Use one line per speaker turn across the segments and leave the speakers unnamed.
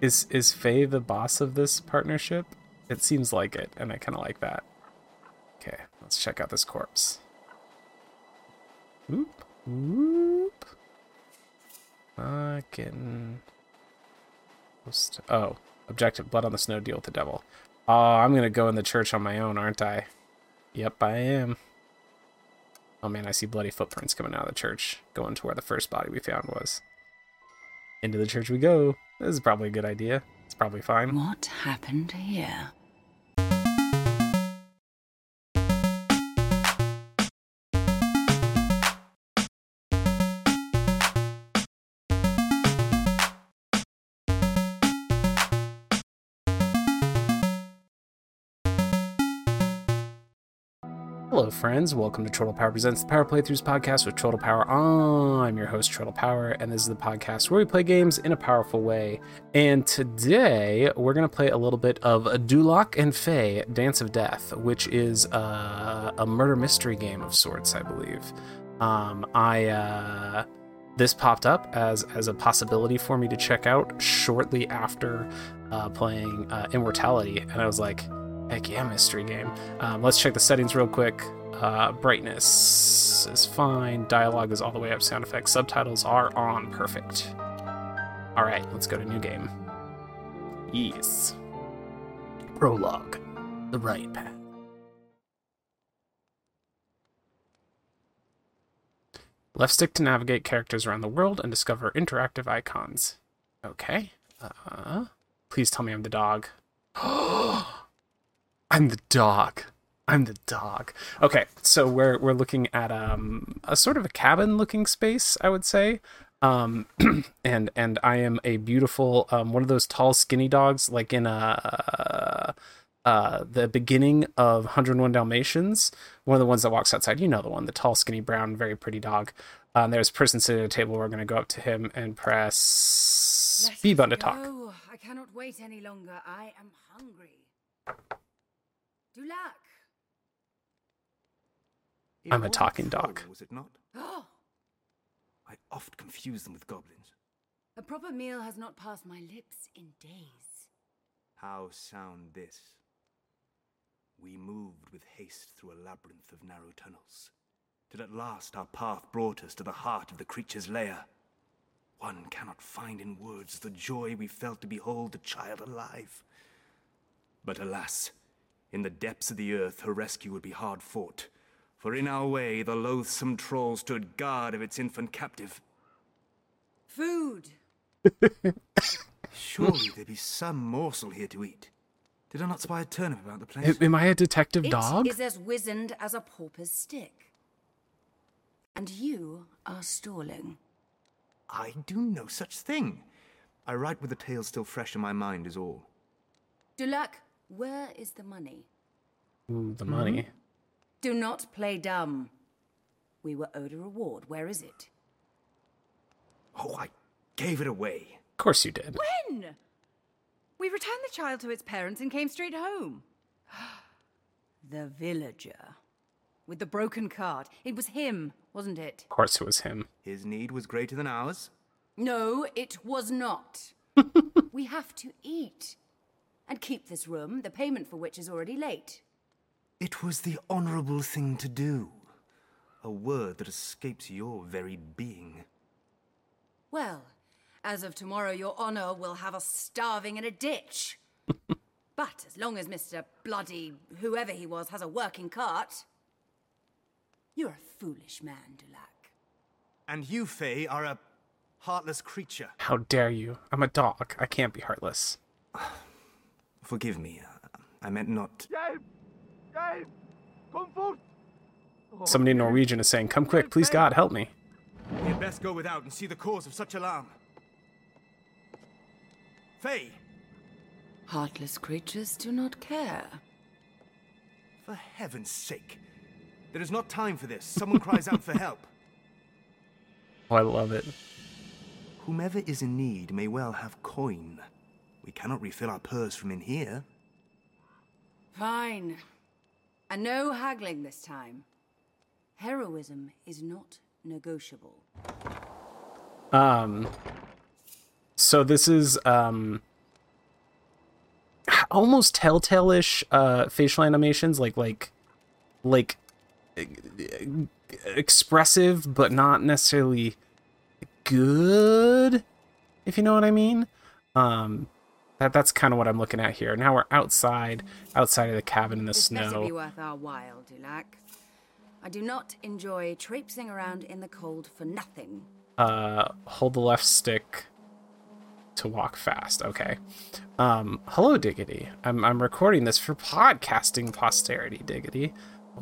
Is is Fey the boss of this partnership? It seems like it, and I kind of like that. Okay, let's check out this corpse. Whoop, whoop. Fucking. Post- Oh, objective: blood on the snow. Deal with the devil. Oh, I'm gonna go in the church on my own, aren't I? Yep, I am. Oh man, I see bloody footprints coming out of the church, going to where the first body we found was. Into the church we go. This is probably a good idea. It's probably fine.
What happened here?
Hello, friends. Welcome to Troytle Power Presents the Power Playthroughs podcast with Troytle Power. I'm your host, Troytle Power, and this is the podcast where we play games in a powerful way. And today we're going to play a little bit of Duloc and Fey Dance of Death, which is uh, a murder mystery game of sorts, I believe. Um, I uh, this popped up as as a possibility for me to check out shortly after uh, playing uh, Immortality, and I was like, Heck yeah, mystery game. Um, let's check the settings real quick. Uh, brightness is fine. Dialogue is all the way up. Sound effects, subtitles are on. Perfect. All right, let's go to new game. Yes. Prologue. The right path. Left stick to navigate characters around the world and discover interactive icons. Okay. Uh, please tell me I'm the dog. I'm the dog. I'm the dog. Okay, so we're we're looking at um a sort of a cabin looking space, I would say. Um and and I am a beautiful um one of those tall skinny dogs like in a uh the beginning of 101 Dalmatians, one of the ones that walks outside, you know the one, the tall skinny brown very pretty dog. Um, there's a person sitting at a table. We're going to go up to him and press
Let
B button to talk.
I cannot wait any longer. I am hungry. Du Lac.
It
I'm a talking dog.
Was it not?
Oh,
I oft confuse them with goblins.
a proper meal has not passed my lips in days.
How sound this? We moved with haste through a labyrinth of narrow tunnels, till at last our path brought us to the heart of the creature's lair. One cannot find in words the joy we felt to behold the child alive. But alas, in the depths of the earth her rescue would be hard fought, for in our way the loathsome troll stood guard of its infant captive.
Food.
Surely there be some morsel here to eat. Did I not spy a turnip about the place?
Am I a detective
It
dog?
is as wizened as a pauper's stick. And you are stalling.
I do no such thing. I write with the tale still fresh in my mind, is all.
Du Lac, where is the money?
Ooh, the hmm? money.
Do not play dumb. We were owed a reward. Where is it?
Oh, I gave it away.
Of course you did.
When? We returned the child to its parents and came straight home.
The villager.
With the broken cart. It was him, wasn't it?
Of course it was him.
His need was greater than ours.
No, it was not. we have to eat. And keep this room, the payment for which is already late.
It was the honorable thing to do. A word that escapes your very being.
Well, as of tomorrow, your honor will have us starving in a ditch. but as long as Mr. Bloody, whoever he was, has a working cart, you're a foolish man, Du Lac.
And you, Fey, are a heartless creature.
How dare you? I'm a dog. I can't be heartless.
Forgive me. uh, I meant not.
Somebody in Norwegian is saying, Come quick, please God, help me.
We had best go without and see the cause of such alarm. Fey!
Heartless creatures do not care.
For heaven's sake. There is not time for this. Someone cries out for help.
Oh, I love it.
Whomever is in need may well have coin. We cannot refill our purse from in here.
Fine. And no haggling this time. Heroism is not negotiable.
Um, so this is um, almost telltale-ish uh, facial animations, like like like expressive, but not necessarily good. If you know what I mean. Um, that that's kind of what I'm looking at here. Now we're outside, outside of the cabin in the
This better be
snow.
worth our while, Du Lac. I do not enjoy traipsing around in the cold for nothing.
Uh, hold the left stick to walk fast. Okay. Um, hello, Diggity. I'm I'm recording this for podcasting posterity. Diggity.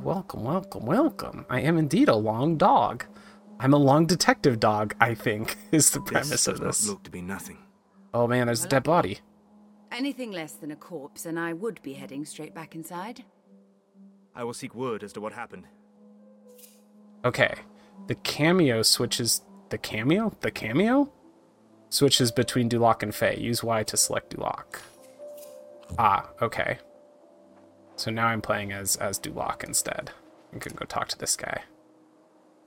Welcome, welcome, welcome. I am indeed a long dog. I'm a long detective dog. I think is the premise
This
premise
does
of
not
this.
look to be nothing.
Oh man, there's a dead body.
Anything less than a corpse, and I would be heading straight back inside.
I will seek word as to what happened.
Okay. The cameo switches. The cameo? The cameo? Switches between Duloc and Fey. Use Y to select Duloc. Ah, okay. So now I'm playing as as Duloc instead. I can go talk to this guy.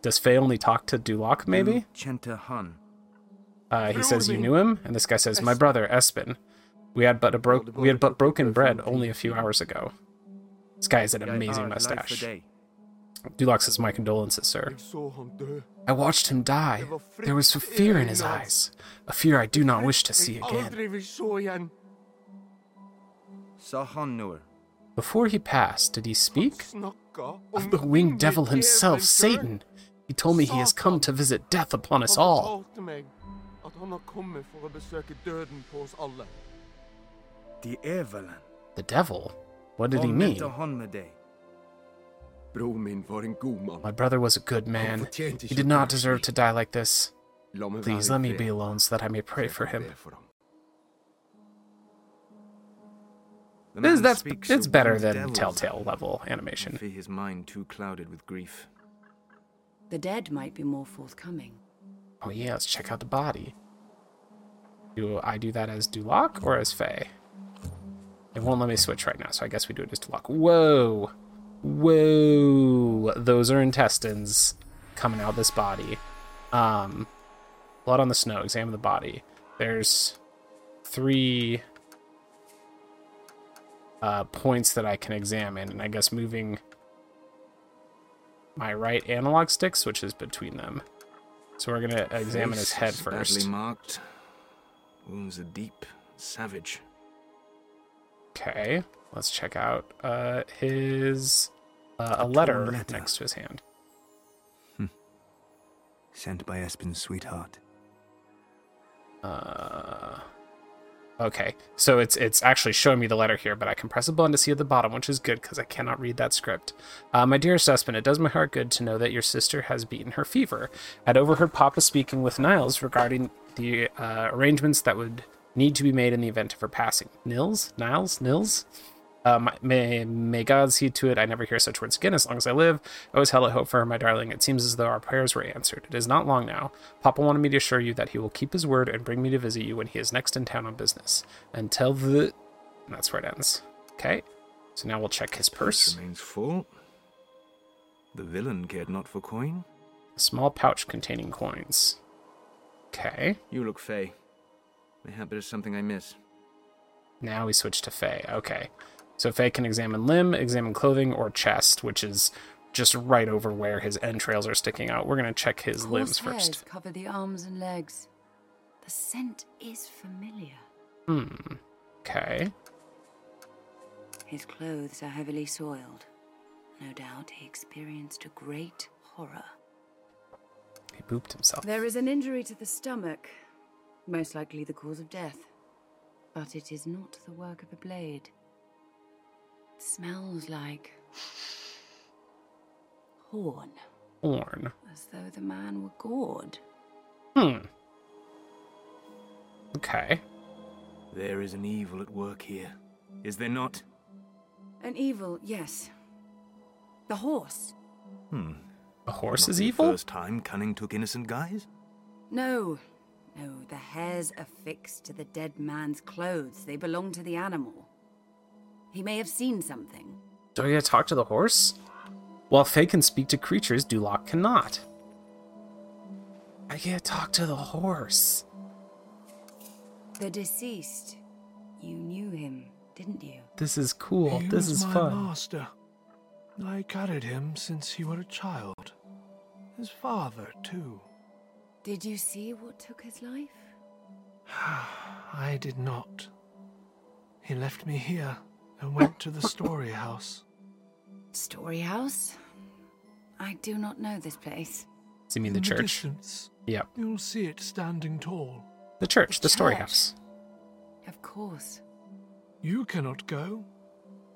Does Fey only talk to Duloc, maybe?
Chenta Han.
Uh, he says you knew him, and this guy says, "My brother Espen. We had but a broke we had but broken bread only a few hours ago." This guy has an amazing mustache. Duloc says, "My condolences, sir." I watched him die. There was fear in his eyes, a fear I do not wish to see again.
Sa Han knew her.
Before he passed, did he speak? Of the winged devil himself, Satan. He told me he has come to visit death upon us all.
The Evelyn.
The devil? What did he mean?
Han med dig.
Bror min var en god man.
My brother was a good man. He did not deserve to die like this. Please let me be alone so that I may pray for him.
The
This- that's it's better than
devils.
Telltale level animation.
His mind too clouded with grief.
The dead might be more forthcoming.
Oh yeah, let's check out the body. Do I do that as Duloc or as Fey? It won't let me switch right now, so I guess we do it as Duloc. Whoa! Whoa! Those are intestines coming out of this body. Um, blood on the snow. Examine the body. There's three uh, points that I can examine, and I guess moving my right analog stick switches between them. So we're gonna examine his head first.
Badly marked. Wounds are deep, savage.
Okay, let's check out uh, his uh, a
A
letter
letter.
next to his hand.
Sent by Espen's sweetheart.
Uh, okay, so it's it's actually showing me the letter here, but I can press a button to see at the bottom, which is good because I cannot read that script. Uh, my dearest Espen, it does my heart good to know that your sister has beaten her fever. I'd overheard Papa speaking with Niles regarding the uh, arrangements that would need to be made in the event of her passing. Nils, Niles, Nils. Um, may may God see to it I never hear such words again as long as I live. I always held out hope for her, my darling. It seems as though our prayers were answered. It is not long now. Papa wanted me to assure you that he will keep his word and bring me to visit you when he is next in town on business. Until the... And that's where it ends. Okay. So now we'll check his purse.
Remains full. The villain cared not for coin.
A small pouch containing coins. Okay.
You look Fey. Mayhap it is something I miss.
Now we switch to Fey. Okay. So Fey can examine limb, examine clothing, or chest, which is just right over where his entrails are sticking out. We're going to check his
Coarse
limbs
hairs
first.
cover the arms and legs. The scent is familiar.
Hmm. Okay.
His clothes are heavily soiled. No doubt he experienced a great horror.
He booped himself.
There is an injury to the stomach, most likely the cause of death. But it is not the work of a blade. It smells like horn,
Horn.
as though the man were gored.
Hmm. Okay.
There is an evil at work here. Is there not?
An evil, yes. The horse.
Hmm.
A horse
Not
is
the
evil?
First time cunning took innocent guys?
No, no, the hairs affixed to the dead man's clothes. They belong to the animal. He may have seen something.
Do I get to talk to the horse? While Fey can speak to creatures, Duloc cannot. I can't talk to the horse.
The deceased. You knew him, didn't you?
This is cool.
He
this
was
is
my
fun.
master. I carried him since he were a child. His father, too.
Did you see what took his life?
I did not. He left me here and went to the story house.
Story house? I do not know this place.
So you mean the
In
church?
distance,
Yep.
you'll see it standing tall.
The church, the,
The
story
church.
house.
Of course.
You cannot go.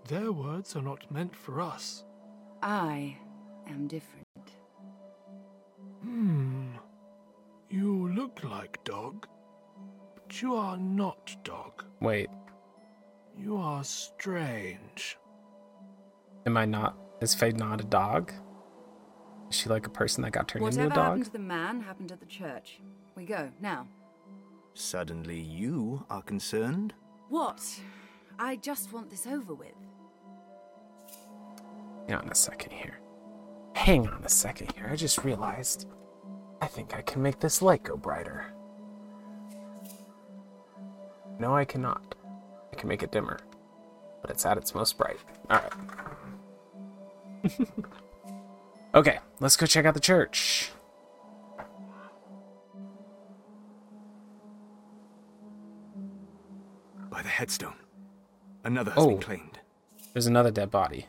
Their words are not meant for us.
I am different.
Hmm. You look like dog, but you are not dog.
Wait,
You are strange.
am I not? Is Fey not a dog? Is she like a person that got turned
Whatever
into a dog?
happened to the man happened at the church. We go, now.
Suddenly you are concerned?
What? I just want this over with.
Hang on a second here. Hang on a second here. I just realized. I think I can make this light go brighter. No, I cannot. I can make it dimmer. But it's at its most bright. Alright. okay, let's go check out the church.
By the headstone. Another has
Oh.
been claimed.
There's another dead body.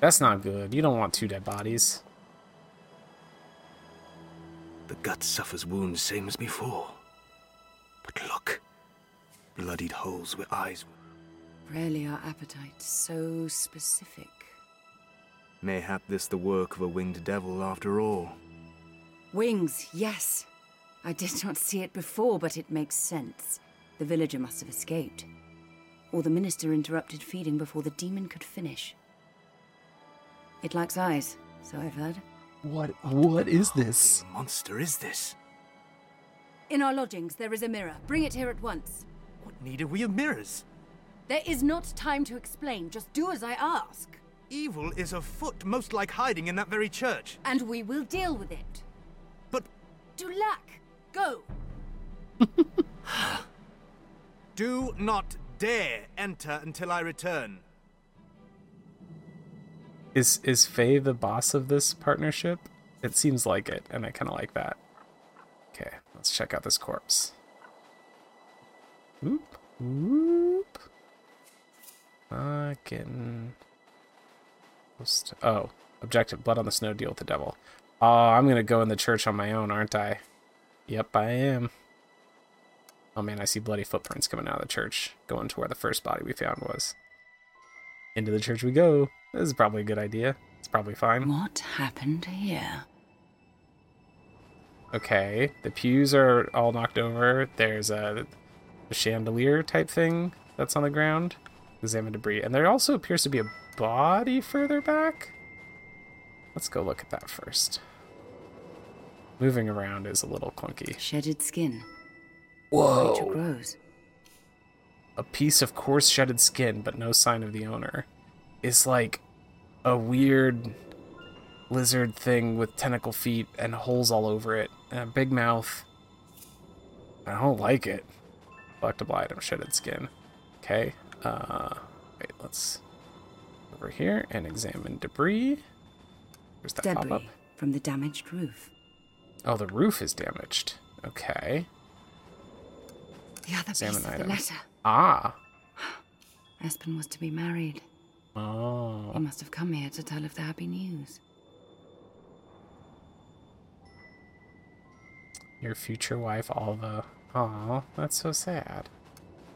That's not good. You don't want two dead bodies.
The gut suffers wounds same as before. But look. Bloodied holes where eyes were.
Rarely are appetites so specific.
Mayhap this the work of a winged devil after all.
Wings, yes. I did not see it before, but it makes sense. The villager must have escaped. Or the minister interrupted feeding before the demon could finish. It lacks eyes, so I've heard.
What what is this?
What monster is this?
In our lodgings, there is a mirror. Bring it here at once.
What need have we of mirrors?
There is not time to explain. Just do as I ask.
Evil is afoot, most like hiding in that very church.
And we will deal with it.
But
Du Lac, go!
do not dare enter until I return.
Is is Fey the boss of this partnership? It seems like it, and I kind of like that. Okay, let's check out this corpse. Oop, oop. Fucking. Post- Oh, objective: blood on the snow. Deal with the devil. Oh, I'm gonna go in the church on my own, aren't I? Yep, I am. Oh man, I see bloody footprints coming out of the church, going to where the first body we found was. Into the church we go. This is probably a good idea. It's probably fine.
What happened here?
Okay, the pews are all knocked over. There's a, a chandelier type thing that's on the ground. Examine debris. And there also appears to be a body further back. Let's go look at that first. Moving around is a little clunky.
Shedded skin.
Whoa!
Creature grows.
A piece of coarse shedded skin, but no sign of the owner. It's like a weird lizard thing with tentacle feet and holes all over it, and a big mouth. I don't like it. Collectible item, shedded skin. Okay. Uh, wait. Let's over here and examine debris. Where's that?
Debris from the damaged roof.
Oh, the roof is damaged. Okay.
The other
Examine
piece of
item.
the letter.
Ah.
Espen was to be married.
Oh.
He must have come here to tell of the happy news.
Your future wife, Alva. Aw, that's so sad.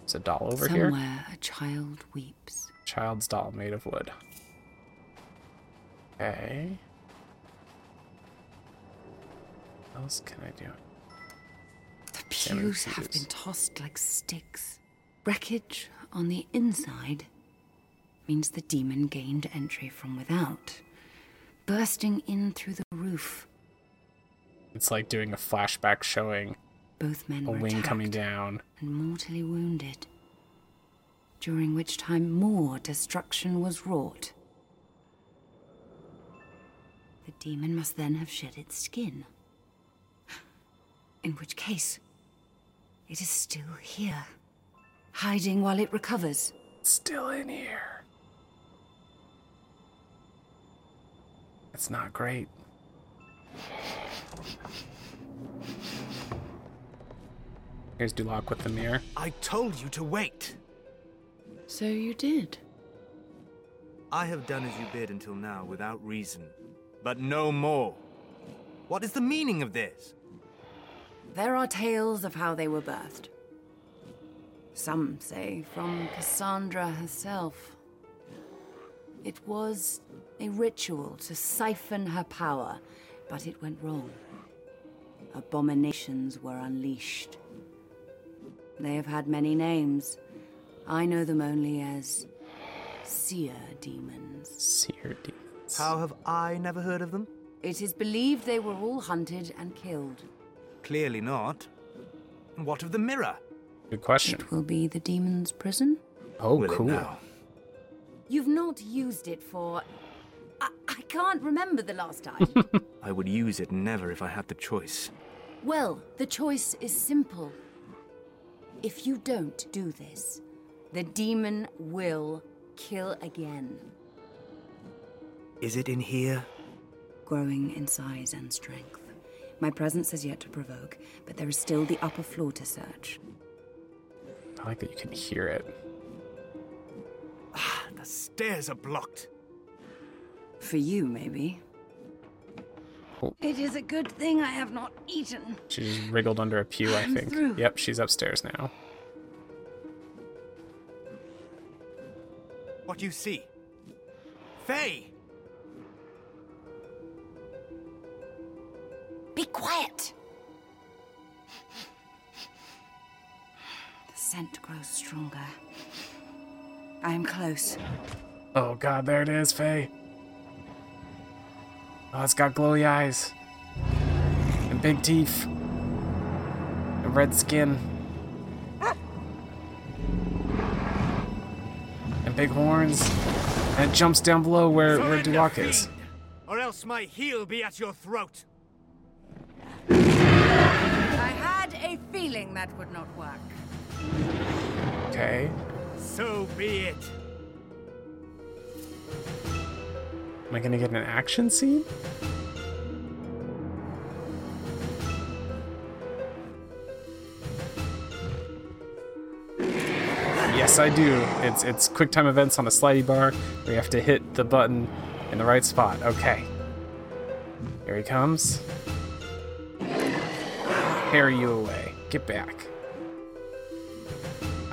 There's a doll over here.
Somewhere a child weeps.
Child's doll made of wood. Okay. What else can I do?
The pews have been tossed like sticks. Wreckage on the inside means the demon gained entry from without, bursting in through the roof.
It's like doing a flashback showing
Both men
a
were
wing coming down.
and mortally wounded, during which time more destruction was wrought. The demon must then have shed its skin. In which case, it is still here, hiding while it recovers.
Still in here. It's not great. Here's Duloc with the mirror.
I told you to wait.
So you did.
I have done as you bid until now without reason, but no more. What is the meaning of this?
There are tales of how they were birthed. Some say from Cassandra herself. It was a ritual to siphon her power, but it went wrong. Abominations were unleashed. They have had many names. I know them only as seer demons.
Seer demons.
How have I never heard of them?
It is believed they were all hunted and killed.
Clearly not. What of the mirror?
Good question.
It will be the demon's prison.
Oh,
Will
cool.
You've not used it for. I, I can't remember the last time.
I would use it never if I had the choice.
well, the choice is simple. If you don't do this, the demon will kill again,
Is it in here?
growing in size and strength. My presence has yet to provoke, but there is still the upper floor to search.
I like that you can hear it.
Ah, the stairs are blocked.
For you, maybe.
Oh.
It is a good thing I have not eaten.
She just wriggled under a pew, I
I'm
think.
through.
Yep, she's upstairs now.
What do you see?
Fey! Scent grows stronger. I am close.
Oh god, there it is, Fey. Oh, it's got glowy eyes. And big teeth. And red skin. And big horns. And it jumps down below where, where
Surrender,
Duloc is.
fiend, Or else my heel be at your throat.
I had a feeling that would not work.
Okay.
So be it.
Am I gonna get an action scene? Yes, I do. It's it's quick time events on a slidey bar where you have to hit the button in the right spot. Okay. Here he comes. Carry you away. Get back.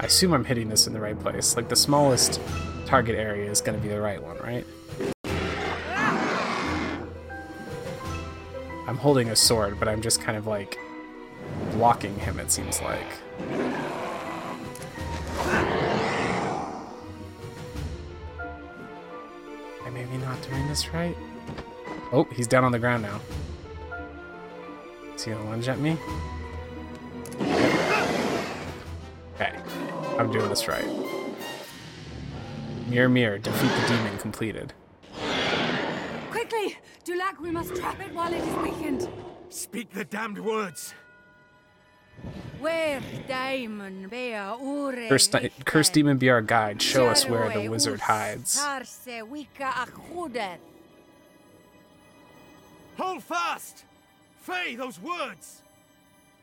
I assume I'm hitting this in the right place. Like the smallest target area is gonna be the right one, right? I'm holding a sword, but I'm just kind of like blocking him, it seems like. I maybe not doing this right. Oh, he's down on the ground now. Is he gonna lunge at me? I'm doing this right. Mirror, mirror, defeat the demon completed.
Quickly! Du Lac, we must trap it while it is weakened.
Speak the damned words.
Where diamond bear ure
Curse, di- curse demon be our guide. Show us where the wizard hides.
Tarse wika achudet.
Hold fast! Fey, those words!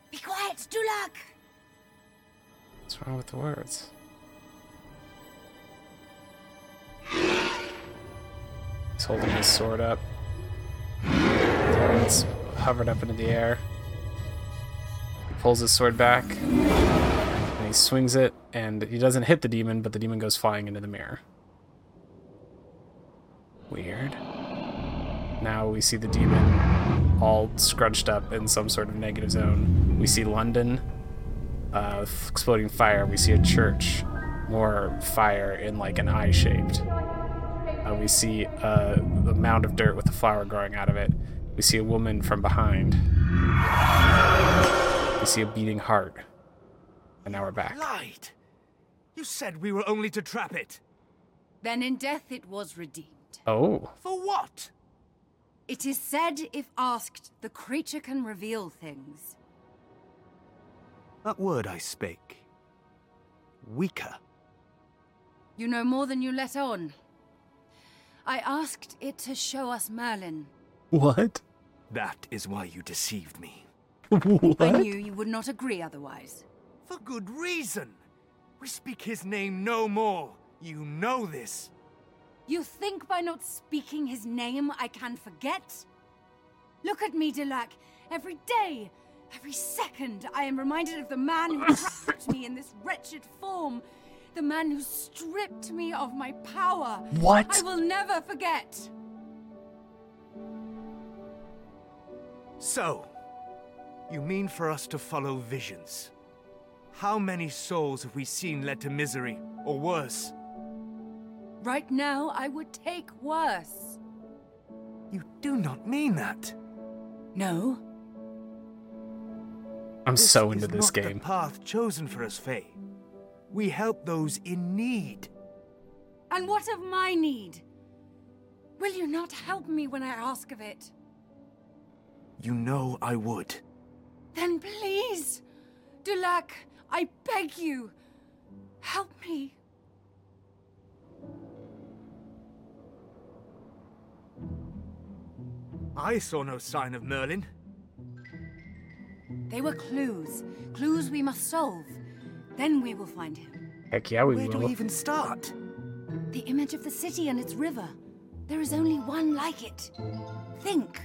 Be quiet, Du Lac!
What's wrong with the words? He's holding his sword up. It's hovered up into the air. He pulls his sword back. And he swings it, and he doesn't hit the demon, but the demon goes flying into the mirror. Weird. Now we see the demon all scrunched up in some sort of negative zone. We see London uh, exploding fire. We see a church, more fire in like an eye shaped. Uh, we see uh, a mound of dirt with a flower growing out of it. We see a woman from behind. We see a beating heart. And now we're back.
Lied! You said we were only to trap it.
Then in death it was redeemed.
Oh,
For what?
It is said, if asked, the creature can reveal things.
That word I spake. Weaker.
You know more than you let on. I asked it to show us Merlin.
What?
That is why you deceived me.
what?
I knew you would not agree otherwise.
For good reason. We speak his name no more. You know this.
You think by not speaking his name I can forget? Look at me, Du Lac. Every day, every second, I am reminded of the man who trapped me in this wretched form. The man who stripped me of my power.
What?
I will never forget.
So, you mean for us to follow visions? How many souls have we seen led to misery, or worse?
Right now, I would take worse.
You do not mean that.
No?
I'm
This
so
is
into this
not
game.
The path chosen for us, Fey. We help those in need.
And what of my need? Will you not help me when I ask of it?
You know I would.
Then please, Du Lac, I beg you, help me.
I saw no sign of Merlin.
They were clues, clues we must solve. Then we will find him.
Heck yeah, we
Where do we even start?
The image of the city and its river. There is only one like it. Think,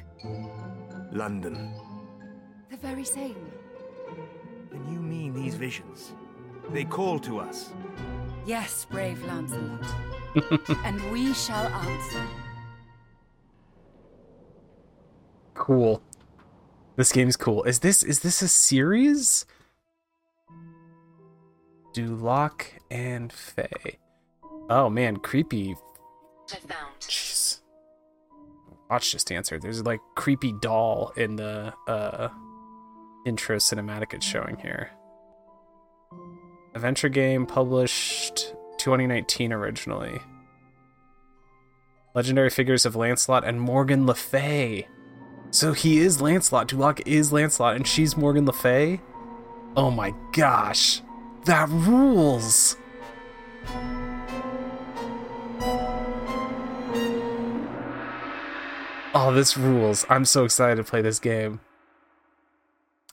London.
the very same.
And you mean these visions? They call to us.
Yes, brave Lancelot. and we shall answer.
Cool. This game's cool. Is this is this a series? Duloc and Fey. Oh man, creepy. Jeez. Watch just answer. There's like creepy doll in the uh intro cinematic it's showing here. Adventure game published 2019 originally. Legendary figures of Lancelot and Morgan Le Fay. So he is Lancelot. Duloc is Lancelot, and she's Morgan Le Fay. Oh my gosh, that rules! Oh, this rules! I'm so excited to play this game.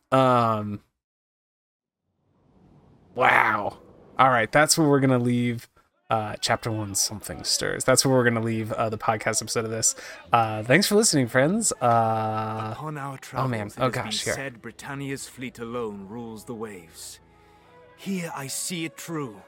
Um. Wow. All right, that's where we're gonna leave uh, chapter one something stirs. That's where we're going to leave uh, the podcast episode of this. Uh, thanks for listening friends. Uh,
Upon our travels,
man. Oh, gosh, here.
said Britannia's fleet alone rules the waves. Here I see it true.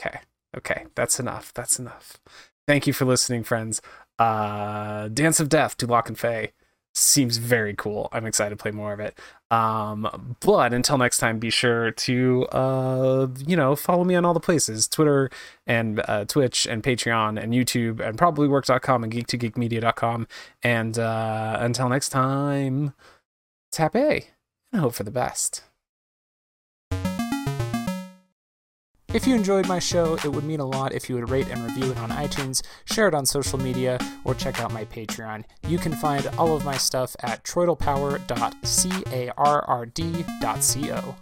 okay. Okay. That's enough. That's enough. Thank you for listening friends. Uh, dance of death Du Lac and Fey seems very cool. I'm excited to play more of it. Um, but until next time be sure to uh, you know follow me on all the places twitter and uh, twitch and patreon and youtube and probablywork.com and geek2geekmedia.com and uh, until next time tap a and hope for the best If you enjoyed my show, it would mean a lot if you would rate and review it on iTunes, share it on social media, or check out my Patreon. You can find all of my stuff at troytlepower.carrd.co.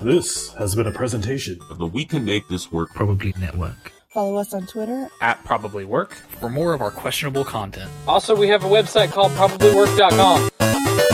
This has been a presentation
of the We Can Make This Work
Probably Network.
Follow us on Twitter
At Probably Work.
For more of our questionable content.
Also, we have a website called probablywork.com.